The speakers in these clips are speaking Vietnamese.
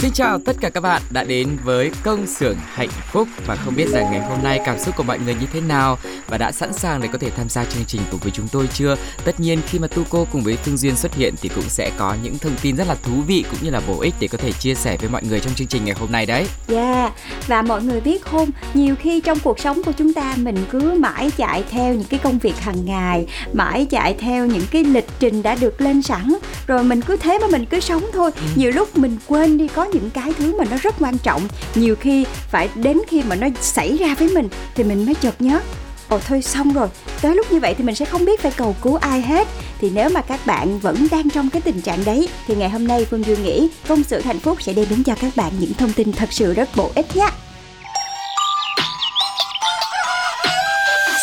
Xin chào tất cả các bạn đã đến với công xưởng hạnh phúc và không biết rằng ngày hôm nay cảm xúc của mọi người như thế nào và đã sẵn sàng để có thể tham gia chương trình cùng với chúng tôi chưa? Tất nhiên khi mà Tuco cùng với Phương Duyên xuất hiện thì cũng sẽ có những thông tin rất là thú vị cũng như là bổ ích để có thể chia sẻ với mọi người trong chương trình ngày hôm nay đấy. Yeah, và mọi người biết không, nhiều khi trong cuộc sống của chúng ta mình cứ mãi chạy theo những cái công việc hàng ngày, mãi chạy theo những cái lịch trình đã được lên sẵn, rồi mình cứ thế mà mình cứ sống thôi. Nhiều lúc mình quên đi có những cái thứ mà nó rất quan trọng. Nhiều khi phải đến khi mà nó xảy ra với mình thì mình mới chợt nhớ Ồ thôi xong rồi, tới lúc như vậy thì mình sẽ không biết phải cầu cứu ai hết Thì nếu mà các bạn vẫn đang trong cái tình trạng đấy Thì ngày hôm nay Phương Dương nghĩ công sự hạnh phúc sẽ đem đến cho các bạn những thông tin thật sự rất bổ ích nhé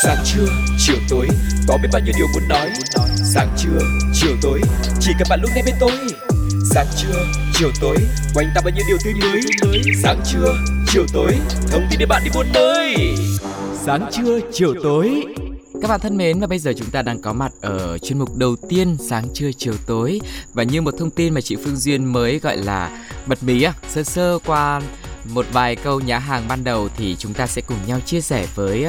Sáng trưa, chiều tối, có biết bao nhiêu điều muốn nói. Sáng trưa, chiều tối, chỉ cần bạn lúc này bên tôi. Sáng trưa, chiều tối, quanh ta bao nhiêu điều tươi mới. Sáng trưa, chiều tối, thông tin để bạn đi buôn nơi. Sáng trưa, chiều tối. Các bạn thân mến và bây giờ chúng ta đang có mặt ở chuyên mục đầu tiên sáng trưa chiều tối và như một thông tin mà chị Phương Duyên mới gọi là bật mí à, sơ sơ qua một vài câu nhã hàng ban đầu thì chúng ta sẽ cùng nhau chia sẻ với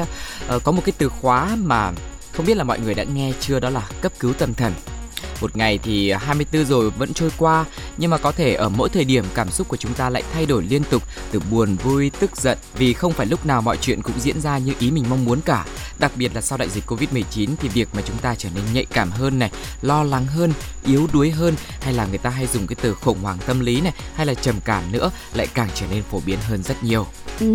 uh, có một cái từ khóa mà không biết là mọi người đã nghe chưa đó là cấp cứu tâm thần. Một ngày thì 24 rồi vẫn trôi qua nhưng mà có thể ở mỗi thời điểm cảm xúc của chúng ta lại thay đổi liên tục từ buồn vui tức giận vì không phải lúc nào mọi chuyện cũng diễn ra như ý mình mong muốn cả. Đặc biệt là sau đại dịch Covid-19 thì việc mà chúng ta trở nên nhạy cảm hơn này, lo lắng hơn, yếu đuối hơn hay là người ta hay dùng cái từ khủng hoảng tâm lý này hay là trầm cảm nữa lại càng trở nên phổ biến hơn rất nhiều. Ừ,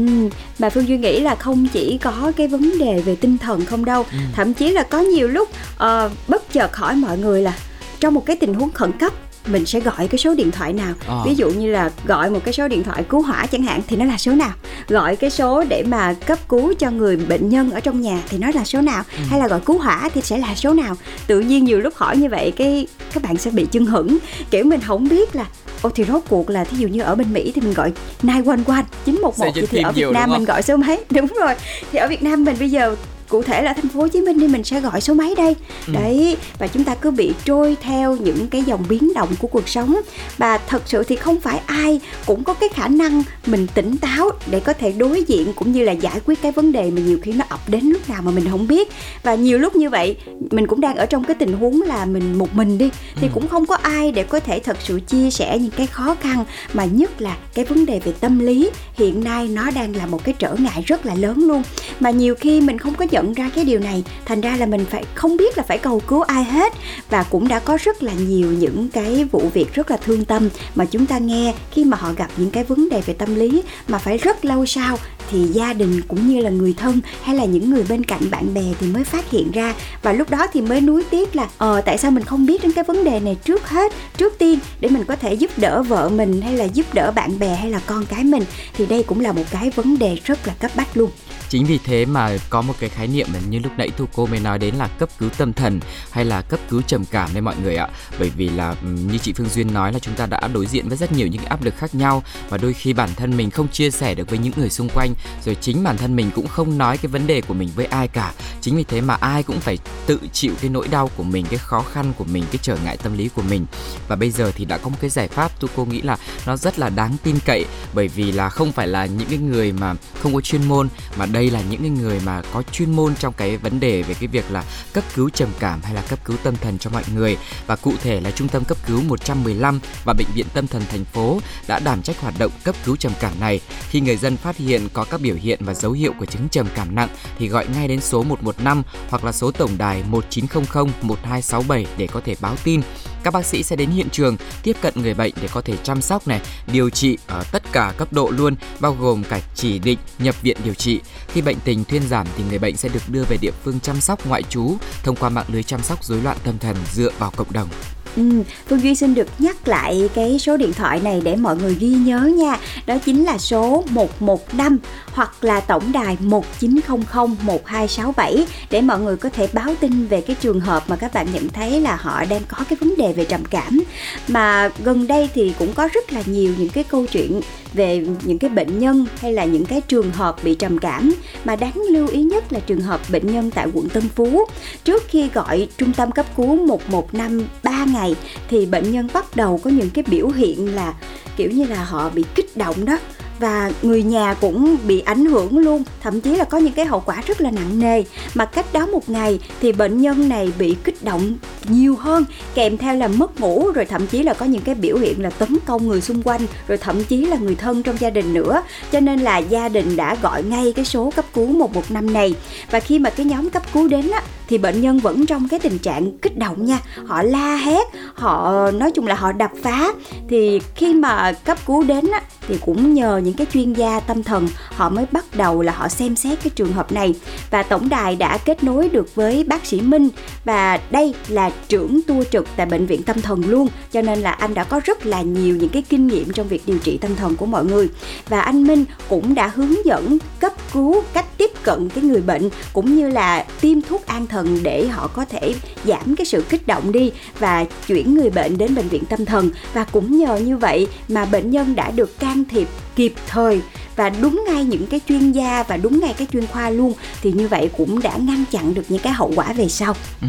mà Phương Duy nghĩ là không chỉ có cái vấn đề về tinh thần không đâu Ừ. Thậm chí là có nhiều lúc ờ, bất chợt hỏi mọi người là trong một cái tình huống khẩn cấp mình sẽ gọi cái số điện thoại nào. Ờ. ví dụ như là gọi một cái số điện thoại cứu hỏa chẳng hạn thì nó là số nào? Gọi cái số để mà cấp cứu cho người bệnh nhân ở trong nhà thì nó là số nào? Ừ. hay là gọi cứu hỏa thì sẽ là số nào? Tự nhiên nhiều lúc hỏi như vậy cái các bạn sẽ bị chưng hửng. Kiểu mình không biết là Ồ thì rốt cuộc là thí dụ như ở bên Mỹ thì mình gọi 911 911 Sẽ vậy thì ở Việt Nam mình gọi số mấy? Đúng rồi. Thì ở Việt Nam mình bây giờ cụ thể là thành phố Hồ Chí Minh thì mình sẽ gọi số mấy đây. Ừ. đấy và chúng ta cứ bị trôi theo những cái dòng biến động của cuộc sống. Và thật sự thì không phải ai cũng có cái khả năng mình tỉnh táo để có thể đối diện cũng như là giải quyết cái vấn đề mà nhiều khi nó ập đến lúc nào mà mình không biết. Và nhiều lúc như vậy mình cũng đang ở trong cái tình huống là mình một mình đi thì cũng không có ai để có thể thật sự chia sẻ những cái khó khăn mà nhất là cái vấn đề về tâm lý. Hiện nay nó đang là một cái trở ngại rất là lớn luôn. Mà nhiều khi mình không có nhận ra cái điều này, thành ra là mình phải không biết là phải cầu cứu ai hết. Và cũng đã có rất là nhiều những cái vụ việc rất là thương tâm mà chúng ta nghe khi mà họ gặp những cái vấn đề về tâm lý mà phải rất lâu sau thì gia đình cũng như là người thân hay là những người bên cạnh bạn bè thì mới phát hiện ra. Và lúc đó thì mới nuối tiếc là ờ tại sao mình không biết đến cái vấn đề này trước hết, trước tiên, để mình có thể giúp đỡ vợ mình hay là giúp đỡ bạn bè hay là con cái mình? Thì đây cũng là một cái vấn đề rất là cấp bách luôn. Chính vì thế mà có một cái khái niệm mà như lúc nãy Thu cô mới nói đến là cấp cứu tâm thần hay là cấp cứu trầm cảm đấy mọi người ạ. Bởi vì là như chị Phương Duyên nói là chúng ta đã đối diện với rất nhiều những áp lực khác nhau và đôi khi bản thân mình không chia sẻ được với những người xung quanh rồi chính bản thân mình cũng không nói cái vấn đề của mình với ai cả. Chính vì thế mà ai cũng phải tự chịu cái nỗi đau của mình, cái khó khăn của mình, cái trở ngại tâm lý của mình. Và bây giờ thì đã có một cái giải pháp tôi cô nghĩ là nó rất là đáng tin cậy. Bởi vì là không phải là những cái người mà không có chuyên môn, mà đây là những cái người mà có chuyên môn trong cái vấn đề về cái việc là cấp cứu trầm cảm hay là cấp cứu tâm thần cho mọi người. Và cụ thể là trung tâm cấp cứu 115 và bệnh viện tâm thần thành phố đã đảm trách hoạt động cấp cứu trầm cảm này. Khi người dân phát hiện có có các biểu hiện và dấu hiệu của chứng trầm cảm nặng thì gọi ngay đến số 115 hoặc là số tổng đài 1900 1267 để có thể báo tin. Các bác sĩ sẽ đến hiện trường tiếp cận người bệnh để có thể chăm sóc này, điều trị ở tất cả cấp độ luôn, bao gồm cả chỉ định nhập viện điều trị. Khi bệnh tình thuyên giảm thì người bệnh sẽ được đưa về địa phương chăm sóc ngoại trú thông qua mạng lưới chăm sóc rối loạn tâm thần dựa vào cộng đồng. Ừ, Phương Duy xin được nhắc lại cái số điện thoại này để mọi người ghi nhớ nha. Đó chính là số 115 hoặc là tổng đài 1900 1267 để mọi người có thể báo tin về cái trường hợp mà các bạn nhận thấy là họ đang có cái vấn đề về trầm cảm. Mà gần đây thì cũng có rất là nhiều những cái câu chuyện về những cái bệnh nhân hay là những cái trường hợp bị trầm cảm mà đáng lưu ý nhất là trường hợp bệnh nhân tại quận Tân Phú. Trước khi gọi trung tâm cấp cứu 115 3 ngày thì bệnh nhân bắt đầu có những cái biểu hiện là kiểu như là họ bị kích động đó và người nhà cũng bị ảnh hưởng luôn. Thậm chí là có những cái hậu quả rất là nặng nề. Mà cách đó một ngày thì bệnh nhân này bị kích động nhiều hơn, kèm theo là mất ngủ, rồi thậm chí là có những cái biểu hiện là tấn công người xung quanh, rồi thậm chí là người thân trong gia đình nữa. Cho nên là gia đình đã gọi ngay cái số cấp cứu 115 này. Và khi mà cái nhóm cấp cứu đến á thì bệnh nhân vẫn trong cái tình trạng kích động nha. Họ la hét họ nói chung là họ đập phá. Thì khi mà cấp cứu đến á, thì cũng nhờ những cái chuyên gia tâm thần họ mới bắt đầu là họ xem xét cái trường hợp này. Và tổng đài đã kết nối được với bác sĩ Minh. Và đây là trưởng tua trực tại bệnh viện tâm thần luôn. Cho nên là anh đã có rất là nhiều những cái kinh nghiệm trong việc điều trị tâm thần của mọi người. Và anh Minh cũng đã hướng dẫn cấp cứu cách tiếp cận cái người bệnh cũng như là tiêm thuốc an thần để họ có thể giảm cái sự kích động đi và chuyển người bệnh đến bệnh viện tâm thần. Và cũng nhờ như vậy mà bệnh nhân đã được can thiệp kịp thời. Và đúng ngay những cái chuyên gia và đúng ngay cái chuyên khoa luôn, thì như vậy cũng đã ngăn chặn được những cái hậu quả về sau. Ừ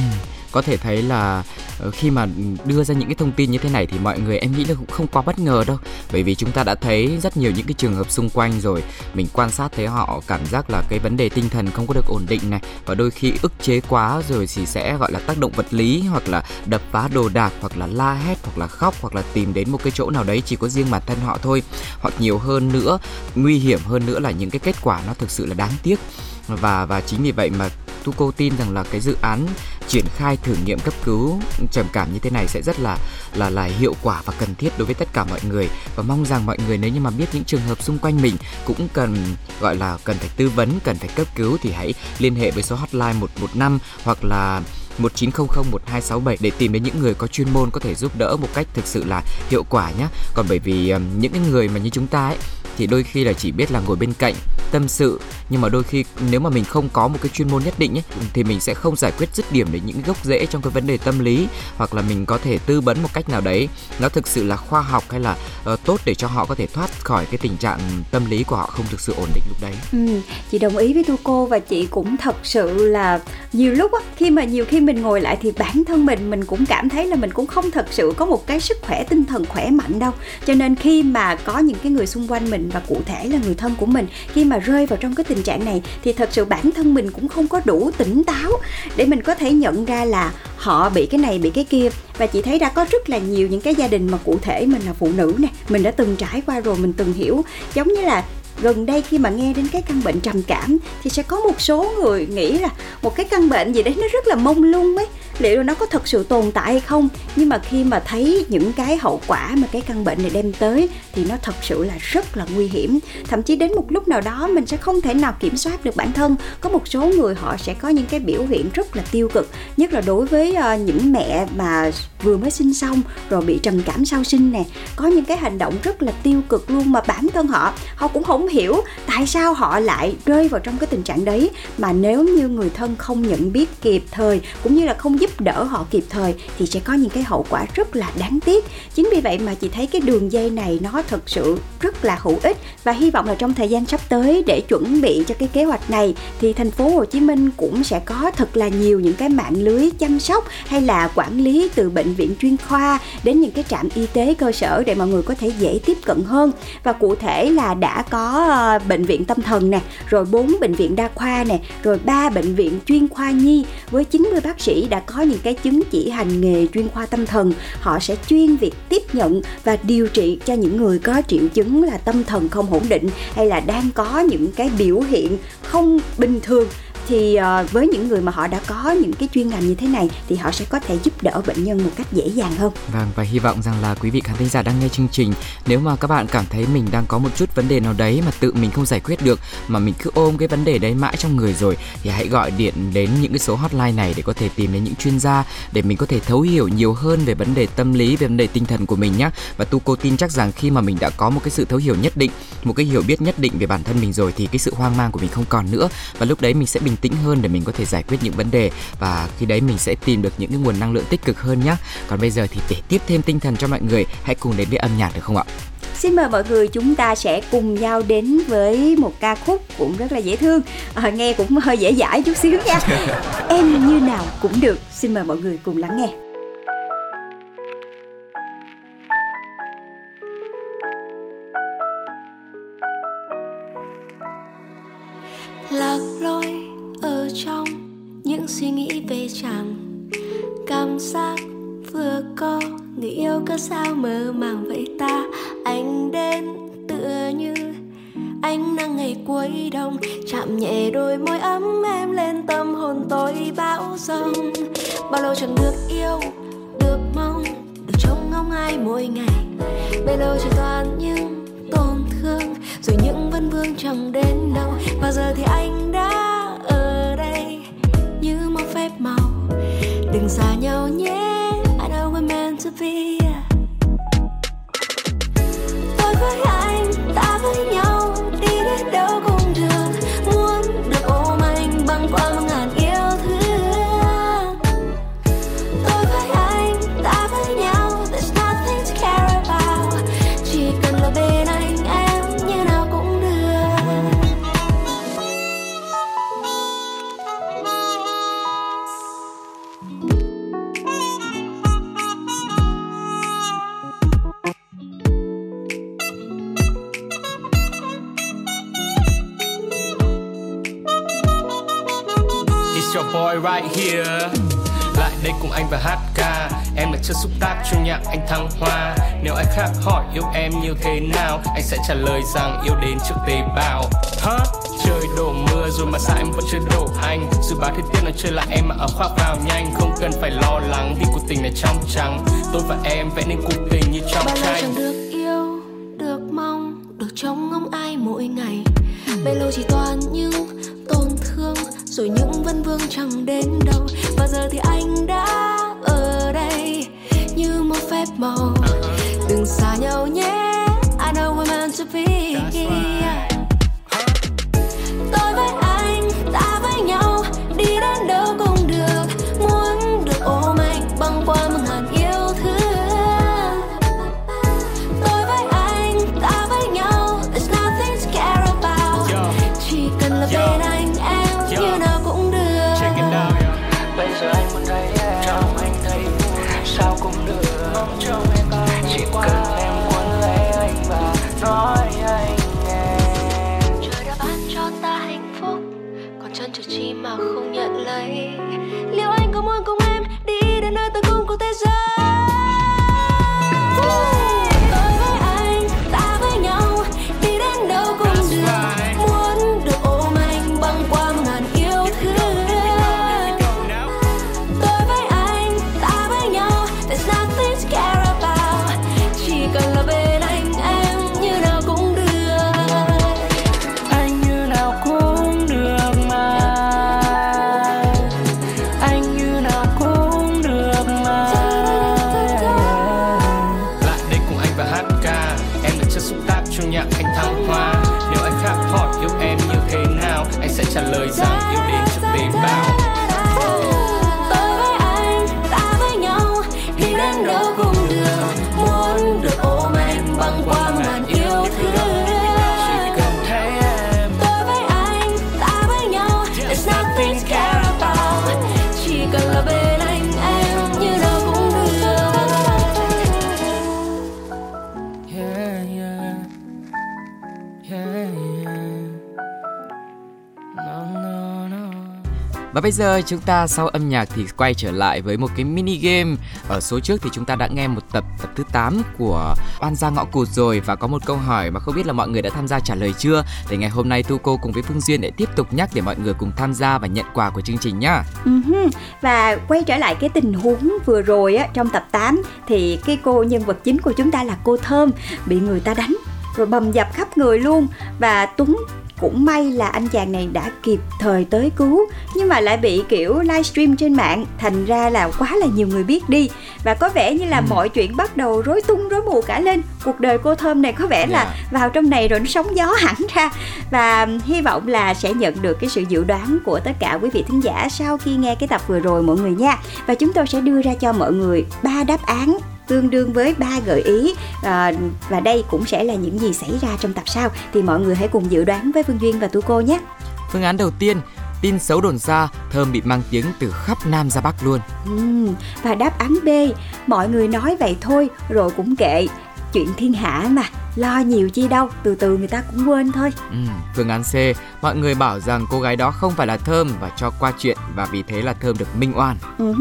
có thể thấy là ờ, khi mà đưa ra những cái thông tin như thế này thì mọi người em nghĩ là cũng không quá bất ngờ đâu. Bởi vì chúng ta đã thấy rất nhiều những cái trường hợp xung quanh rồi. Mình quan sát thấy họ cảm giác là cái vấn đề tinh thần không có được ổn định này. Và đôi khi ức chế quá rồi thì sẽ, gọi là, tác động vật lý hoặc là đập phá đồ đạc hoặc là la hét hoặc là khóc hoặc là tìm đến một cái chỗ nào đấy chỉ có riêng bản thân họ thôi. Hoặc nhiều hơn nữa, nguy hiểm hơn nữa là những cái kết quả nó thực sự là đáng tiếc. Và và chính vì vậy mà Tuco tin rằng là cái dự án triển khai thử nghiệm cấp cứu trầm cảm như thế này sẽ rất là là là hiệu quả và cần thiết đối với tất cả mọi người và mong rằng mọi người nếu như mà biết những trường hợp xung quanh mình cũng cần gọi là cần phải tư vấn, cần phải cấp cứu thì hãy liên hệ với số hotline 115 hoặc là 1900 1267 để tìm đến những người có chuyên môn có thể giúp đỡ một cách thực sự là hiệu quả nhé. Còn bởi vì những cái người mà như chúng ta ấy thì đôi khi là chỉ biết là ngồi bên cạnh tâm sự nhưng mà đôi khi nếu mà mình không có một cái chuyên môn nhất định ấy thì mình sẽ không giải quyết dứt điểm đến những gốc rễ trong cái vấn đề tâm lý hoặc là mình có thể tư vấn một cách nào đấy nó thực sự là khoa học hay là uh, tốt để cho họ có thể thoát khỏi cái tình trạng tâm lý của họ không thực sự ổn định lúc đấy. Ừ, chị đồng ý với tu cô và chị cũng thật sự là nhiều lúc á khi mà nhiều khi mình ngồi lại thì bản thân mình mình cũng cảm thấy là mình cũng không thật sự có một cái sức khỏe tinh thần khỏe mạnh đâu. Cho nên khi mà có những cái người xung quanh mình và cụ thể là người thân của mình. Khi mà rơi vào trong cái tình trạng này thì thật sự bản thân mình cũng không có đủ tỉnh táo để mình có thể nhận ra là họ bị cái này, bị cái kia. Và chị thấy đã có rất là nhiều những cái gia đình mà cụ thể mình là phụ nữ nè, mình đã từng trải qua rồi, mình từng hiểu. Giống như là gần đây khi mà nghe đến cái căn bệnh trầm cảm thì sẽ có một số người nghĩ là một cái căn bệnh gì đấy nó rất là mông lung ấy. Liệu nó có thật sự tồn tại hay không? Nhưng mà khi mà thấy những cái hậu quả mà cái căn bệnh này đem tới thì nó thật sự là rất là nguy hiểm. Thậm chí đến một lúc nào đó mình sẽ không thể nào kiểm soát được bản thân. Có một số người họ sẽ có những cái biểu hiện rất là tiêu cực, nhất là đối với ờ, những mẹ mà vừa mới sinh xong rồi bị trầm cảm sau sinh nè. Có những cái hành động rất là tiêu cực luôn mà bản thân họ họ cũng không không hiểu tại sao họ lại rơi vào trong cái tình trạng đấy. Mà nếu như người thân không nhận biết kịp thời, cũng như là không giúp đỡ họ kịp thời, thì sẽ có những cái hậu quả rất là đáng tiếc. Chính vì vậy mà chị thấy cái đường dây này nó thật sự rất là hữu ích. Và hy vọng là trong thời gian sắp tới để chuẩn bị cho cái kế hoạch này, thì thành phố Hồ Chí Minh cũng sẽ có thật là nhiều những cái mạng lưới chăm sóc hay là quản lý từ bệnh viện chuyên khoa đến những cái trạm y tế cơ sở để mọi người có thể dễ tiếp cận hơn. Và cụ thể là đã có bệnh viện tâm thần nè, rồi bốn bệnh viện đa khoa nè, rồi ba bệnh viện chuyên khoa nhi. Với 90 bác sĩ đã có những cái chứng chỉ hành nghề chuyên khoa tâm thần, họ sẽ chuyên việc tiếp nhận và điều trị cho những người có triệu chứng là tâm thần không ổn định hay là đang có những cái biểu hiện không bình thường thì ờ, với những người mà họ đã có những cái chuyên ngành như thế này thì họ sẽ có thể giúp đỡ bệnh nhân một cách dễ dàng hơn. Vâng và hy vọng rằng là quý vị khán thính giả đang nghe chương trình, nếu mà các bạn cảm thấy mình đang có một chút vấn đề nào đấy mà tự mình không giải quyết được, mà mình cứ ôm cái vấn đề đấy mãi trong người rồi, thì hãy gọi điện đến những cái số hotline này để có thể tìm đến những chuyên gia để mình có thể thấu hiểu nhiều hơn về vấn đề tâm lý, về vấn đề tinh thần của mình nhé và tu cô tin chắc rằng khi mà mình đã có một cái sự thấu hiểu nhất định, một cái hiểu biết nhất định về bản thân mình rồi thì cái sự hoang mang của mình không còn nữa và lúc đấy mình sẽ bình tĩnh hơn để mình có thể giải quyết những vấn đề. Và khi đấy mình sẽ tìm được những cái nguồn năng lượng tích cực hơn nhé còn bây giờ thì để tiếp thêm tinh thần cho mọi người hãy cùng đến với âm nhạc được không ạ? Xin mời mọi người chúng ta sẽ cùng nhau đến với một ca khúc cũng rất là dễ thương. À, Nghe cũng hơi dễ dãi chút xíu nha. Em như nào cũng được. Xin mời mọi người cùng lắng nghe suy nghĩ về chàng. Cảm giác vừa có, người yêu có sao mơ màng vậy ta? Anh đến tựa như ánh nắng ngày cuối đông, chạm nhẹ đôi môi ấm em lên tâm hồn tôi bão giông bao lâu chẳng được yêu, được mong, được trông ngóng ai mỗi ngày. Bấy lâu chỉ toàn những tổn thương, rồi những vân vương chẳng đến đâu. Và giờ thì anh boy right here. Lại đây cùng anh và hát ca. Em là chất xúc tác trong nhạc anh thăng hoa. Nếu ai khác hỏi yêu em như thế nào Anh sẽ trả lời rằng yêu đến trước tế bào. Hả? Trời đổ mưa rồi mà sao em vẫn chưa đổ anh Dự báo thời tiết nó chơi lại em mà ở khoác vào nhanh. Không cần phải lo lắng vì cuộc tình này trong trắng. Tôi và em vẽ nên cuộc tình như trong bao tranh. chẳng được yêu được mong được trông ngóng ai mỗi ngày. Bấy lâu chỉ toàn chẳng đến đâu? Và giờ thì anh đã ở đây như một phép màu. Chỉ cần em muốn lấy anh và nói anh nghe. Trời đã ban cho ta hạnh phúc, còn chân chờ chi mà không nhận lấy. Liệu anh có muốn cùng em đi đến nơi tận cùng của thế giới? Và bây giờ chúng ta sau âm nhạc thì quay trở lại với một cái mini game. Ở số trước thì chúng ta đã nghe một tập tập thứ 8 của Oan gia ngõ cụt rồi và có một câu hỏi mà không biết là mọi người đã tham gia trả lời chưa. Thì ngày hôm nay Tu cô cùng với Phương Duyên để tiếp tục nhắc để mọi người cùng tham gia và nhận quà của chương trình nhá. Uh-huh. Và quay trở lại cái tình huống vừa rồi á, trong tập 8 thì cái cô nhân vật chính của chúng ta là cô Thơm, bị người ta đánh, rồi bầm dập khắp người luôn và Tuấn cũng may là anh chàng này đã kịp thời tới cứu nhưng mà lại bị kiểu livestream trên mạng. Thành ra là quá là nhiều người biết đi. Và có vẻ như là Ừ. mọi chuyện bắt đầu rối tung rối mù cả lên. Cuộc đời cô thơm này có vẻ là Dạ. vào trong này rồi nó sóng gió hẳn ra. Và hy vọng là sẽ nhận được cái sự dự đoán của tất cả quý vị thính giả sau khi nghe cái tập vừa rồi mọi người nha. Và chúng tôi sẽ đưa ra cho mọi người ba đáp án tương đương với ba gợi ý. À, và đây cũng sẽ là những gì xảy ra trong tập sau. Thì mọi người hãy cùng dự đoán với Phương Duyên và Tu cô nhé. Phương án đầu tiên, tin xấu đồn ra, Thơm bị mang tiếng từ khắp Nam ra Bắc luôn. Ừm, và đáp án B mọi người nói vậy thôi rồi cũng kệ. Chuyện thiên hạ mà lo nhiều chi đâu từ từ người ta cũng quên thôi. Ừ, phương án C, mọi người bảo rằng cô gái đó không phải là Thơm và cho qua chuyện và vì thế là Thơm được minh oan. Ừ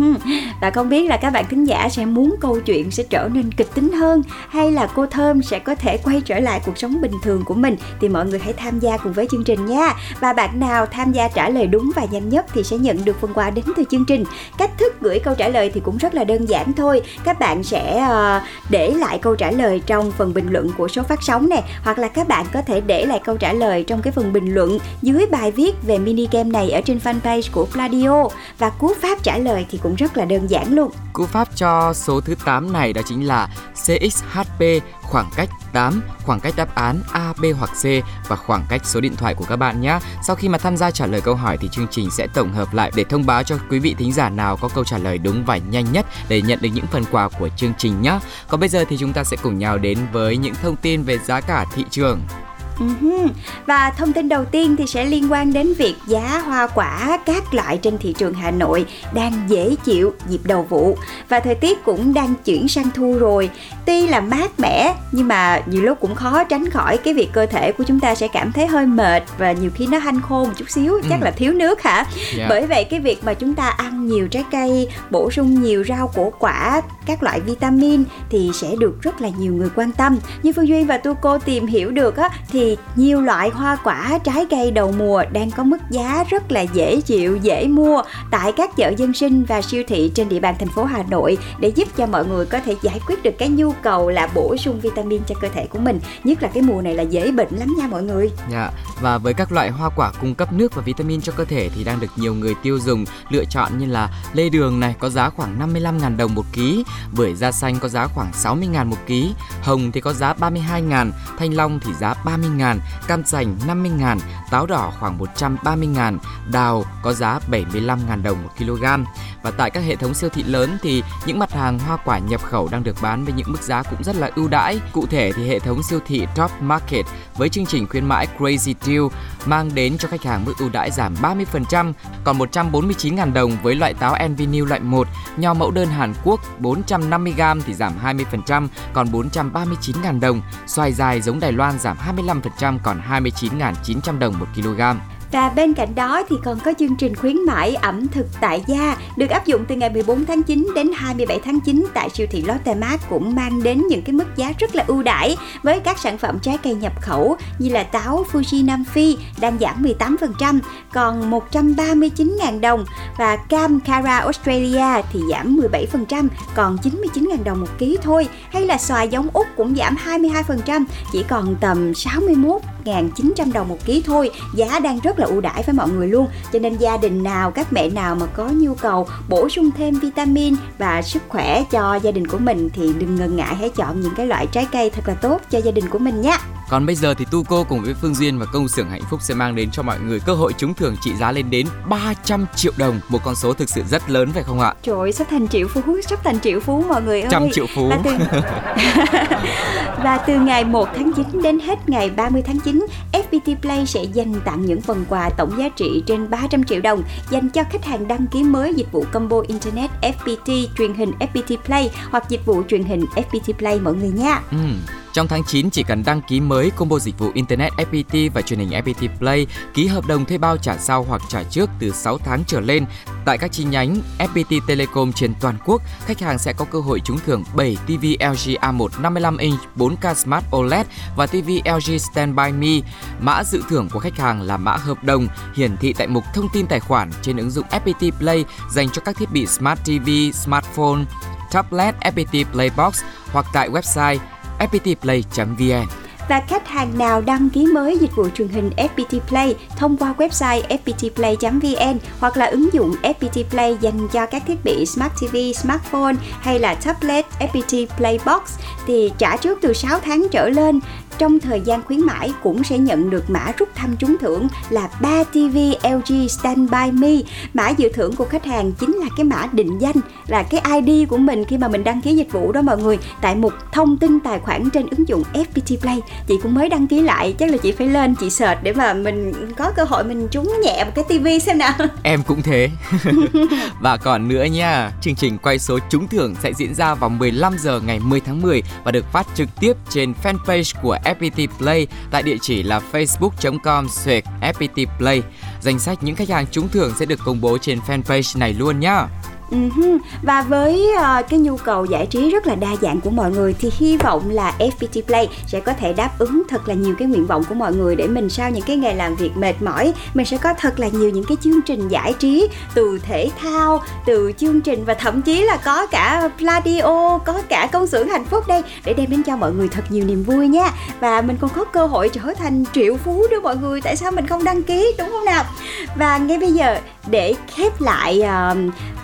và không biết là các bạn thính giả sẽ muốn câu chuyện sẽ trở nên kịch tính hơn hay là cô Thơm sẽ có thể quay trở lại cuộc sống bình thường của mình thì mọi người hãy tham gia cùng với chương trình nha. Và bạn nào tham gia trả lời đúng và nhanh nhất thì sẽ nhận được phần quà đến từ chương trình. Cách thức gửi câu trả lời thì cũng rất là đơn giản thôi. Các bạn sẽ ờ, để lại câu trả lời trong phần bình luận của số phát sóng này hoặc là các bạn có thể để lại câu trả lời trong cái phần bình luận dưới bài viết về mini game này ở trên fanpage của Pladio và cú pháp trả lời thì cũng rất là đơn giản luôn. Cú pháp cho số thứ 8 này đó chính là CXHP khoảng cách 8, khoảng cách đáp án A, B hoặc C và khoảng cách số điện thoại của các bạn nhé. Sau khi mà tham gia trả lời câu hỏi thì chương trình sẽ tổng hợp lại để thông báo cho quý vị thính giả nào có câu trả lời đúng và nhanh nhất để nhận được những phần quà của chương trình nhé. Còn bây giờ thì chúng ta sẽ cùng nhau đến với những thông tin về giá cả thị trường. Và thông tin đầu tiên thì sẽ liên quan đến việc giá hoa quả các loại trên thị trường Hà Nội đang dễ chịu dịp đầu vụ và thời tiết cũng đang chuyển sang thu rồi. Tuy là mát mẻ nhưng mà nhiều lúc cũng khó tránh khỏi cái việc cơ thể của chúng ta sẽ cảm thấy hơi mệt và nhiều khi nó hanh khô một chút xíu, chắc Ừ. là thiếu nước hả? Dạ. Bởi vậy cái việc mà chúng ta ăn nhiều trái cây, bổ sung nhiều rau củ quả, các loại vitamin thì sẽ được rất là nhiều người quan tâm. Như Phương Duyên và Tu Cô tìm hiểu được á thì nhiều loại hoa quả, trái cây đầu mùa đang có mức giá rất là dễ chịu, dễ mua tại các chợ dân sinh và siêu thị trên địa bàn thành phố Hà Nội để giúp cho mọi người có thể giải quyết được cái nhu cầu là bổ sung vitamin cho cơ thể của mình. Nhất là cái mùa này là dễ bệnh lắm nha mọi người. Dạ, và với các loại hoa quả cung cấp nước và vitamin cho cơ thể thì đang được nhiều người tiêu dùng lựa chọn như là lê đường này có giá khoảng 55.000 đồng một ký, bưởi da xanh có giá khoảng 60.000 một ký, hồng thì có giá 32.000, thanh long thì giá 30.000, cam sành 50.000, táo đỏ khoảng 130.000, đào có giá 75.000 đồng một kg. Và tại các hệ thống siêu thị lớn thì những mặt hàng hoa quả nhập khẩu đang được bán với những mức giá cũng rất là ưu đãi. Cụ thể thì hệ thống siêu thị Top Market với chương trình khuyến mãi Crazy Deal mang đến cho khách hàng mức ưu đãi giảm 30%, còn 149.000 đồng với loại táo Envinil loại 1, nho mẫu đơn Hàn Quốc 450g thì giảm 20%, còn 439.000 đồng, xoài dài giống Đài Loan giảm 25% còn 29.900 đồng một kg. Và bên cạnh đó thì còn có chương trình khuyến mãi ẩm thực tại gia, được áp dụng từ ngày 14 tháng 9 đến 27 tháng 9 tại siêu thị Lotte Mart cũng mang đến những cái mức giá rất là ưu đãi với các sản phẩm trái cây nhập khẩu như là táo Fuji Nam Phi đang giảm 18% còn 139.000 đồng và cam Cara Australia thì giảm 17% còn 99.000 đồng một ký thôi. Hay là xoài giống Úc cũng giảm 22% chỉ còn tầm 61.900 đồng một ký thôi. Giá đang rất là ưu đãi với mọi người luôn cho nên gia đình nào các mẹ nào mà có nhu cầu bổ sung thêm vitamin và sức khỏe cho gia đình của mình thì đừng ngần ngại hãy chọn những cái loại trái cây thật là tốt cho gia đình của mình nhé Còn bây giờ thì Tu cô cùng với Phương Duyên và công xưởng hạnh phúc sẽ mang đến cho mọi người cơ hội trúng thưởng trị giá lên đến 300 triệu đồng, một con số thực sự rất lớn phải không ạ? Trời ơi, sắp thành triệu phú, sắp thành triệu phú mọi người ơi. Trăm triệu phú. Và từ, và từ ngày 1 tháng 9 đến hết ngày 30 tháng 9, FPT Play sẽ dành tặng những phần quà tổng giá trị trên 300 triệu đồng dành cho khách hàng đăng ký mới dịch vụ combo internet FPT truyền hình FPT Play hoặc dịch vụ truyền hình FPT Play mọi người nha. Ừ. Trong tháng 9 chỉ cần đăng ký mới combo dịch vụ Internet FPT và truyền hình FPT Play, ký hợp đồng thuê bao trả sau hoặc trả trước từ 6 tháng trở lên tại các chi nhánh FPT Telecom trên toàn quốc, khách hàng sẽ có cơ hội trúng thưởng 7 TV LG A1 55 inch 4K Smart OLED và TV LG Standby Me. Mã dự thưởng của khách hàng là mã hợp đồng hiển thị tại mục thông tin tài khoản trên ứng dụng FPT Play dành cho các thiết bị Smart TV, smartphone, tablet FPT Playbox hoặc tại website fptplay.vn và khách hàng nào đăng ký mới dịch vụ truyền hình FPT Play thông qua website fptplay.vn hoặc là ứng dụng FPT Play dành cho các thiết bị Smart TV, smartphone hay là tablet FPT Play Box thì trả trước từ 6 tháng trở lên trong thời gian khuyến mãi cũng sẽ nhận được mã rút thăm trúng thưởng là 3 TV LG Standby Me. Mã dự thưởng của khách hàng chính là cái mã định danh, là cái ID của mình khi mà mình đăng ký dịch vụ đó mọi người. Tại mục thông tin tài khoản trên ứng dụng FPT Play. Chị cũng mới đăng ký lại, chắc là chị phải lên chị search để mà mình có cơ hội mình trúng nhẹ một cái TV xem nào. Em cũng thế. và còn nữa nha, chương trình quay số trúng thưởng sẽ diễn ra vào 15 giờ ngày 10 tháng 10 và được phát trực tiếp trên fanpage của FPT FPT Play tại địa chỉ là facebook.com suyệt FPT Play. Danh sách những khách hàng trúng thưởng sẽ được công bố trên fanpage này luôn nhá. Uh-huh. Và với uh, cái nhu cầu giải trí rất là đa dạng của mọi người thì hy vọng là FPT Play sẽ có thể đáp ứng thật là nhiều cái nguyện vọng của mọi người để mình sau những cái ngày làm việc mệt mỏi mình sẽ có thật là nhiều những cái chương trình giải trí từ thể thao, từ chương trình và thậm chí là có cả Pladio, có cả công xưởng hạnh phúc đây để đem đến cho mọi người thật nhiều niềm vui nha. Và mình còn có cơ hội trở thành triệu phú đó mọi người, tại sao mình không đăng ký đúng không nào? Và ngay bây giờ để khép lại uh,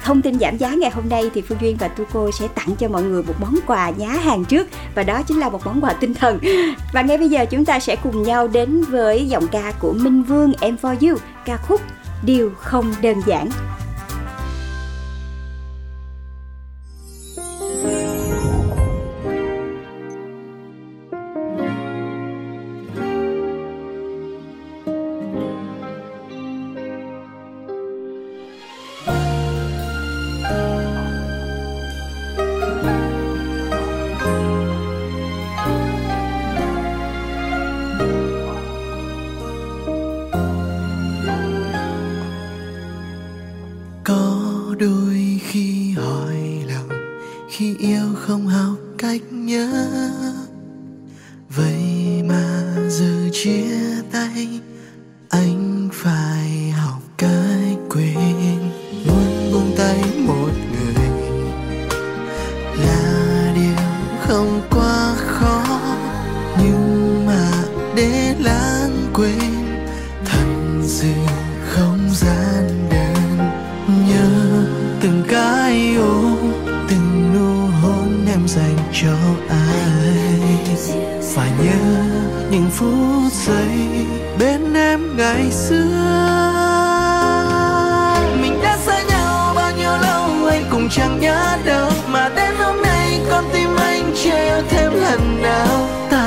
thông tin giảm giá ngày hôm nay thì Phương Duyên và Tu Cô sẽ tặng cho mọi người một món quà giá hàng trước và đó chính là một món quà tinh thần. Và ngay bây giờ chúng ta sẽ cùng nhau đến với giọng ca của Minh Vương Em For You, ca khúc Điều không đơn giản.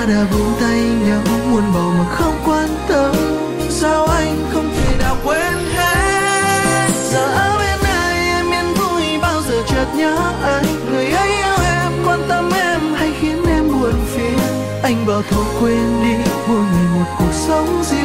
ta đã buông tay nhau muốn bầu mà không quan tâm. Sao anh không thể nào quên hết? Giờ ở bên ai em yên vui, bao giờ chợt nhớ anh? Người ấy yêu em, quan tâm em hay khiến em buồn phiền? Anh bảo thôi quên đi, mỗi người một cuộc sống riêng.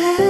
Quên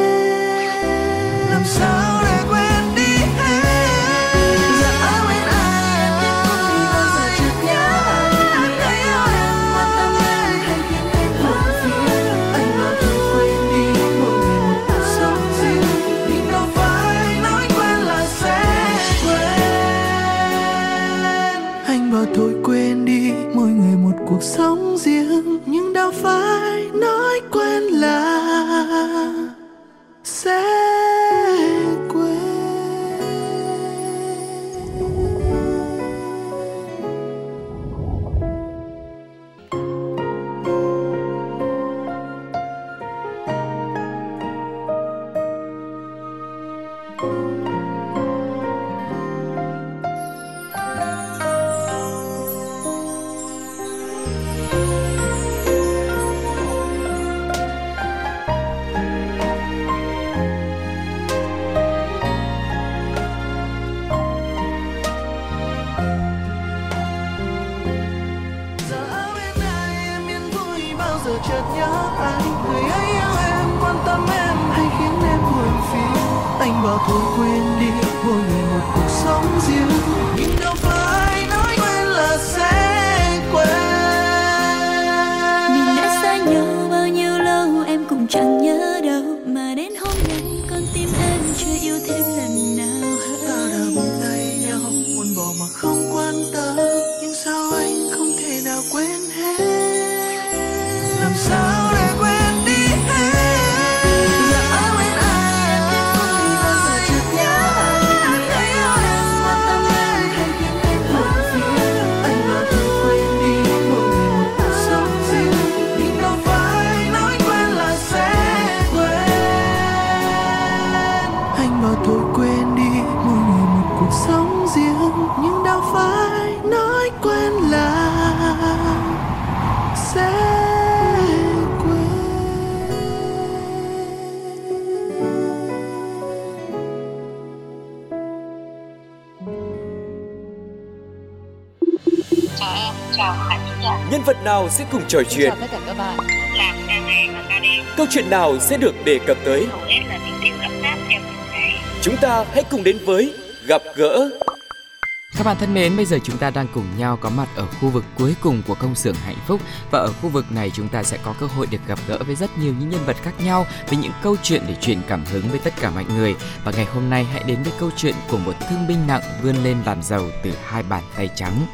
bao thôi quên đi mỗi người một cuộc sống riêng. Nhưng đâu phải nào sẽ cùng trò chuyện? Chào tất cả các bạn. Làm ca ngày và ca đêm. Câu chuyện nào sẽ được đề cập tới? Chúng ta hãy cùng đến với gặp gỡ. Các bạn thân mến, bây giờ chúng ta đang cùng nhau có mặt ở khu vực cuối cùng của công xưởng hạnh phúc và ở khu vực này chúng ta sẽ có cơ hội được gặp gỡ với rất nhiều những nhân vật khác nhau với những câu chuyện để truyền cảm hứng với tất cả mọi người. Và ngày hôm nay hãy đến với câu chuyện của một thương binh nặng vươn lên làm giàu từ hai bàn tay trắng.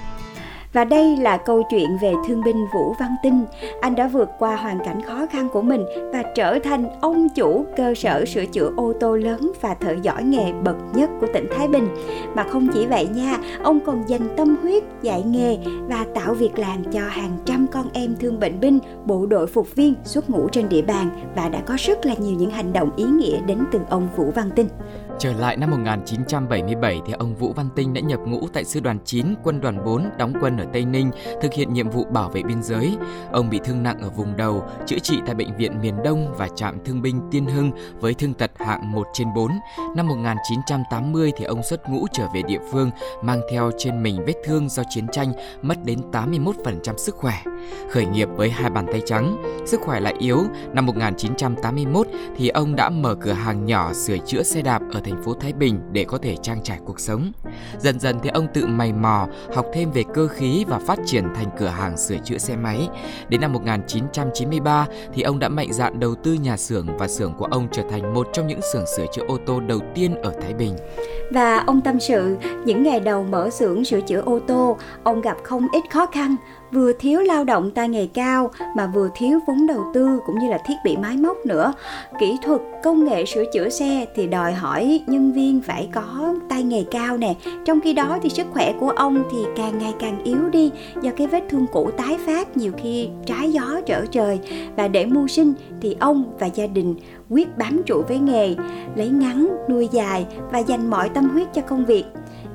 Và đây là câu chuyện về thương binh Vũ Văn Tinh. Anh đã vượt qua hoàn cảnh khó khăn của mình và trở thành ông chủ cơ sở sửa chữa ô tô lớn và thợ giỏi nghề bậc nhất của tỉnh Thái Bình. Mà không chỉ vậy nha, ông còn dành tâm huyết dạy nghề và tạo việc làm cho hàng trăm con em thương bệnh binh, bộ đội phục viên xuất ngũ trên địa bàn và đã có rất là nhiều những hành động ý nghĩa đến từ ông Vũ Văn Tinh. Trở lại năm 1977 thì ông Vũ Văn Tinh đã nhập ngũ tại sư đoàn 9, quân đoàn 4 đóng quân ở Tây Ninh, thực hiện nhiệm vụ bảo vệ biên giới. Ông bị thương nặng ở vùng đầu, chữa trị tại bệnh viện miền Đông và trạm thương binh Tiên Hưng với thương tật hạng 1 trên 4. Năm 1980 thì ông xuất ngũ trở về địa phương, mang theo trên mình vết thương do chiến tranh, mất đến 81% sức khỏe. Khởi nghiệp với hai bàn tay trắng, sức khỏe lại yếu, năm 1981 thì ông đã mở cửa hàng nhỏ sửa chữa xe đạp ở thành phố Thái Bình để có thể trang trải cuộc sống. Dần dần thì ông tự mày mò, học thêm về cơ khí và phát triển thành cửa hàng sửa chữa xe máy. Đến năm 1993 thì ông đã mạnh dạn đầu tư nhà xưởng và xưởng của ông trở thành một trong những xưởng sửa chữa ô tô đầu tiên ở Thái Bình. Và ông tâm sự, những ngày đầu mở xưởng sửa chữa ô tô, ông gặp không ít khó khăn vừa thiếu lao động tay nghề cao mà vừa thiếu vốn đầu tư cũng như là thiết bị máy móc nữa. Kỹ thuật, công nghệ sửa chữa xe thì đòi hỏi nhân viên phải có tay nghề cao nè. Trong khi đó thì sức khỏe của ông thì càng ngày càng yếu đi do cái vết thương cũ tái phát nhiều khi trái gió trở trời. Và để mưu sinh thì ông và gia đình quyết bám trụ với nghề, lấy ngắn nuôi dài và dành mọi tâm huyết cho công việc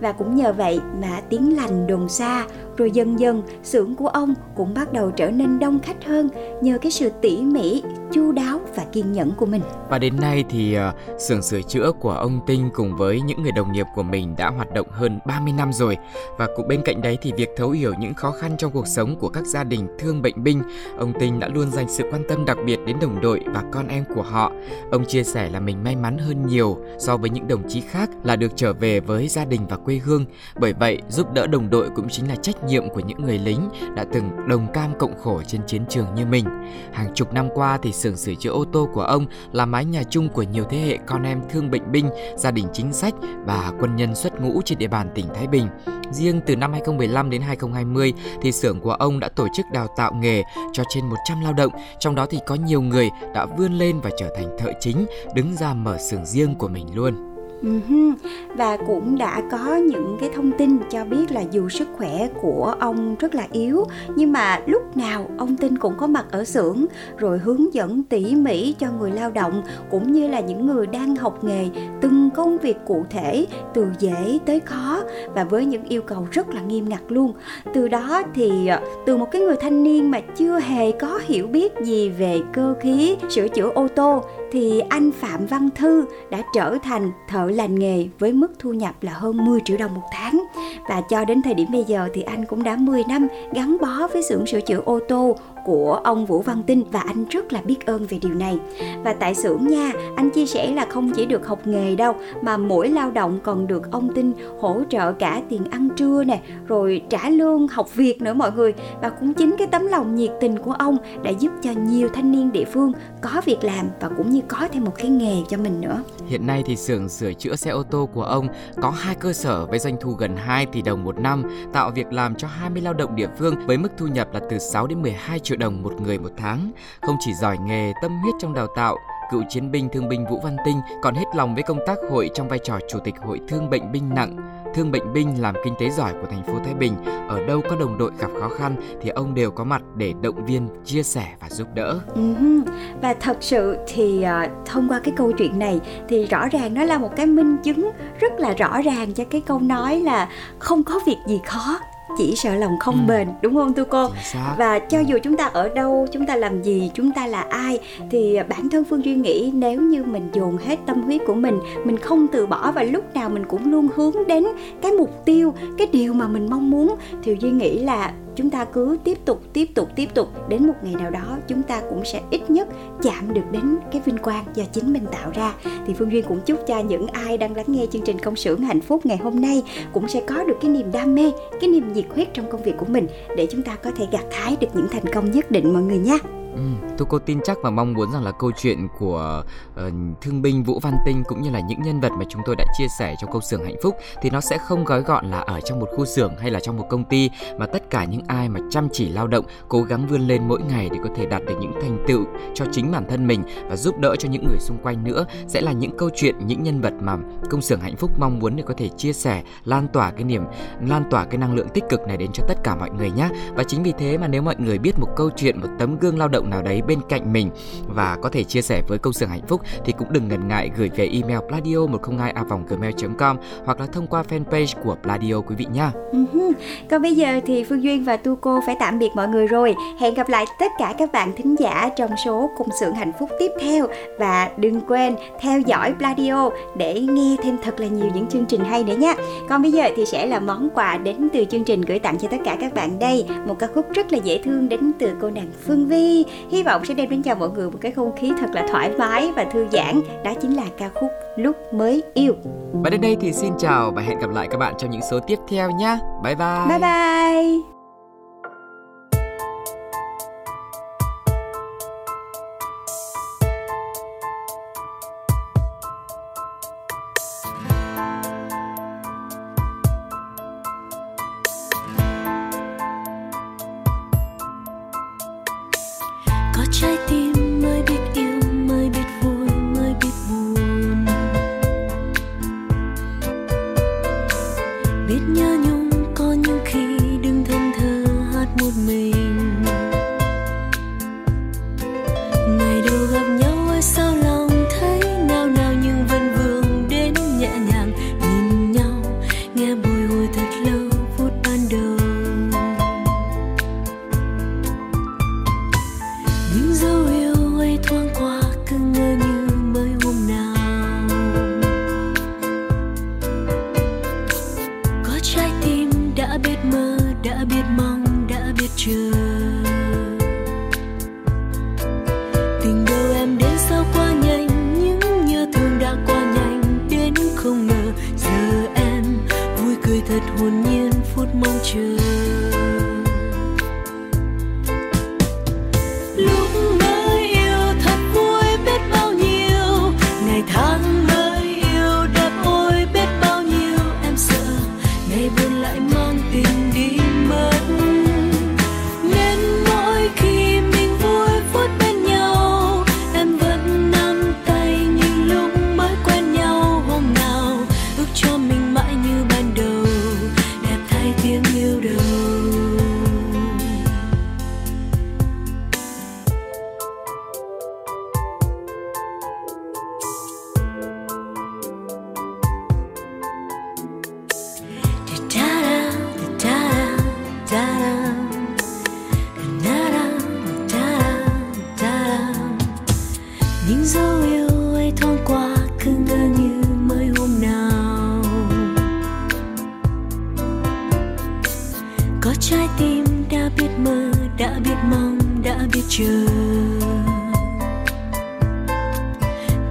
và cũng nhờ vậy mà tiếng lành đồn xa rồi dần dần xưởng của ông cũng bắt đầu trở nên đông khách hơn nhờ cái sự tỉ mỉ chu đáo và kiên nhẫn của mình. Và đến nay thì uh, xưởng sửa chữa của ông Tinh cùng với những người đồng nghiệp của mình đã hoạt động hơn 30 năm rồi. Và cũng bên cạnh đấy thì việc thấu hiểu những khó khăn trong cuộc sống của các gia đình thương bệnh binh ông Tinh đã luôn dành sự quan tâm đặc biệt đến đồng đội và con em của họ. Ông chia sẻ là mình may mắn hơn nhiều so với những đồng chí khác là được trở về với gia đình và quê hương. Bởi vậy giúp đỡ đồng đội cũng chính là trách nhiệm của những người lính đã từng đồng cam cộng khổ trên chiến trường như mình. Hàng chục năm qua thì xưởng sửa chữa ô tô của ông là mái nhà chung của nhiều thế hệ con em thương bệnh binh, gia đình chính sách và quân nhân xuất ngũ trên địa bàn tỉnh Thái Bình. Riêng từ năm 2015 đến 2020 thì xưởng của ông đã tổ chức đào tạo nghề cho trên 100 lao động, trong đó thì có nhiều người đã vươn lên và trở thành thợ chính, đứng ra mở xưởng riêng của mình luôn. Và cũng đã có những cái thông tin cho biết là dù sức khỏe của ông rất là yếu, nhưng mà lúc nào ông Tinh cũng có mặt ở xưởng, rồi hướng dẫn tỉ mỉ cho người lao động, cũng như là những người đang học nghề từng công việc cụ thể, từ dễ tới khó, và với những yêu cầu rất là nghiêm ngặt luôn. Từ đó thì ờ, từ một cái người thanh niên mà chưa hề có hiểu biết gì về cơ khí, sửa chữa ô tô, thì anh Phạm Văn Thư đã trở thành thợ lành nghề với mức thu nhập là hơn 10 triệu đồng một tháng và cho đến thời điểm bây giờ thì anh cũng đã 10 năm gắn bó với xưởng sửa chữa ô tô của ông Vũ Văn Tinh và anh rất là biết ơn về điều này. Và tại xưởng nha, anh chia sẻ là không chỉ được học nghề đâu mà mỗi lao động còn được ông Tinh hỗ trợ cả tiền ăn trưa nè, rồi trả lương học việc nữa mọi người. Và cũng chính cái tấm lòng nhiệt tình của ông đã giúp cho nhiều thanh niên địa phương có việc làm và cũng như có thêm một cái nghề cho mình nữa. Hiện nay thì xưởng sửa chữa xe ô tô của ông có hai cơ sở với doanh thu gần 2 tỷ đồng một năm, tạo việc làm cho 20 lao động địa phương với mức thu nhập là từ 6 đến 12 triệu đồng một người một tháng. Không chỉ giỏi nghề, tâm huyết trong đào tạo, cựu chiến binh thương binh Vũ Văn Tinh còn hết lòng với công tác hội trong vai trò chủ tịch hội thương bệnh binh nặng, thương bệnh binh làm kinh tế giỏi của thành phố Thái Bình. Ở đâu có đồng đội gặp khó khăn thì ông đều có mặt để động viên, chia sẻ và giúp đỡ. Và thật sự thì ờ, thông qua cái câu chuyện này thì rõ ràng nó là một cái minh chứng rất là rõ ràng cho cái câu nói là không có việc gì khó chỉ sợ lòng không ừ. bền đúng không thưa cô và cho dù chúng ta ở đâu chúng ta làm gì chúng ta là ai thì bản thân phương duy nghĩ nếu như mình dồn hết tâm huyết của mình mình không từ bỏ và lúc nào mình cũng luôn hướng đến cái mục tiêu cái điều mà mình mong muốn thì duy nghĩ là chúng ta cứ tiếp tục tiếp tục tiếp tục. Đến một ngày nào đó, chúng ta cũng sẽ ít nhất chạm được đến cái vinh quang do chính mình tạo ra. Thì phương duyên cũng chúc cho những ai đang lắng nghe chương trình công xưởng hạnh phúc ngày hôm nay cũng sẽ có được cái niềm đam mê, cái niềm nhiệt huyết trong công việc của mình để chúng ta có thể gặt hái được những thành công nhất định, mọi người nhé. Ừ, tôi cô tin chắc và mong muốn rằng là câu chuyện của uh, thương binh Vũ Văn Tinh cũng như là những nhân vật mà chúng tôi đã chia sẻ trong câu xưởng hạnh phúc thì nó sẽ không gói gọn là ở trong một khu xưởng hay là trong một công ty mà tất cả những ai mà chăm chỉ lao động, cố gắng vươn lên mỗi ngày để có thể đạt được những thành tựu cho chính bản thân mình và giúp đỡ cho những người xung quanh nữa sẽ là những câu chuyện, những nhân vật mà công xưởng hạnh phúc mong muốn để có thể chia sẻ, lan tỏa cái niềm, lan tỏa cái năng lượng tích cực này đến cho tất cả mọi người nhé. Và chính vì thế mà nếu mọi người biết một câu chuyện, một tấm gương lao động động nào đấy bên cạnh mình và có thể chia sẻ với công xưởng hạnh phúc thì cũng đừng ngần ngại gửi về email pladio 102 a gmail.com hoặc là thông qua fanpage của Pladio quý vị nha. Ừ Còn bây giờ thì Phương Duyên và Tu Cô phải tạm biệt mọi người rồi. Hẹn gặp lại tất cả các bạn thính giả trong số cùng xưởng hạnh phúc tiếp theo và đừng quên theo dõi Pladio để nghe thêm thật là nhiều những chương trình hay nữa nha. Còn bây giờ thì sẽ là món quà đến từ chương trình gửi tặng cho tất cả các bạn đây. Một ca khúc rất là dễ thương đến từ cô nàng Phương Vi. Hy vọng sẽ đem đến cho mọi người một cái không khí thật là thoải mái và thư giãn. Đó chính là ca khúc Lúc mới yêu. Và đến đây thì xin chào và hẹn gặp lại các bạn trong những số tiếp theo nhé. Bye bye. Bye bye. chờ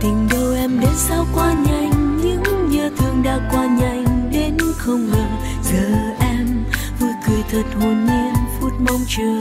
tình đâu em đến sao quá nhanh, những nhớ thương đã qua nhanh, đến không ngờ giờ em vui cười thật hồn nhiên phút mong chờ.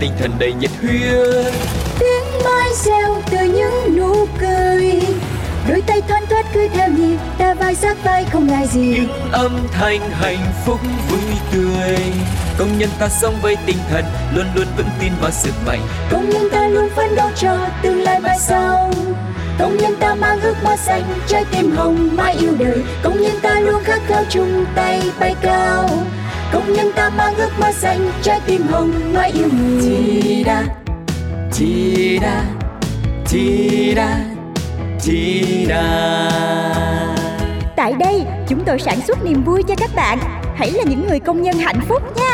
tinh thần đầy nhiệt huyết. Tiếng mai reo từ những nụ cười. Đôi tay thoăn thoắt cứ theo nhịp ta vai sát vai không ngại gì. Những âm thanh hạnh phúc vui tươi. Công nhân ta sống với tinh thần luôn luôn vững tin vào sức mạnh. Công nhân ta luôn phấn đấu cho tương lai mai sau. Công nhân ta mang ước mơ xanh trái tim hồng mãi yêu đời. Công nhân ta luôn khát khao chung tay bay cao công nhân ta mang ước mơ xanh trái tim hồng mãi yêu người Ti da, ti da, ti da, ti da. Tại đây, chúng tôi sản xuất niềm vui cho các bạn. Hãy là những người công nhân hạnh phúc nha.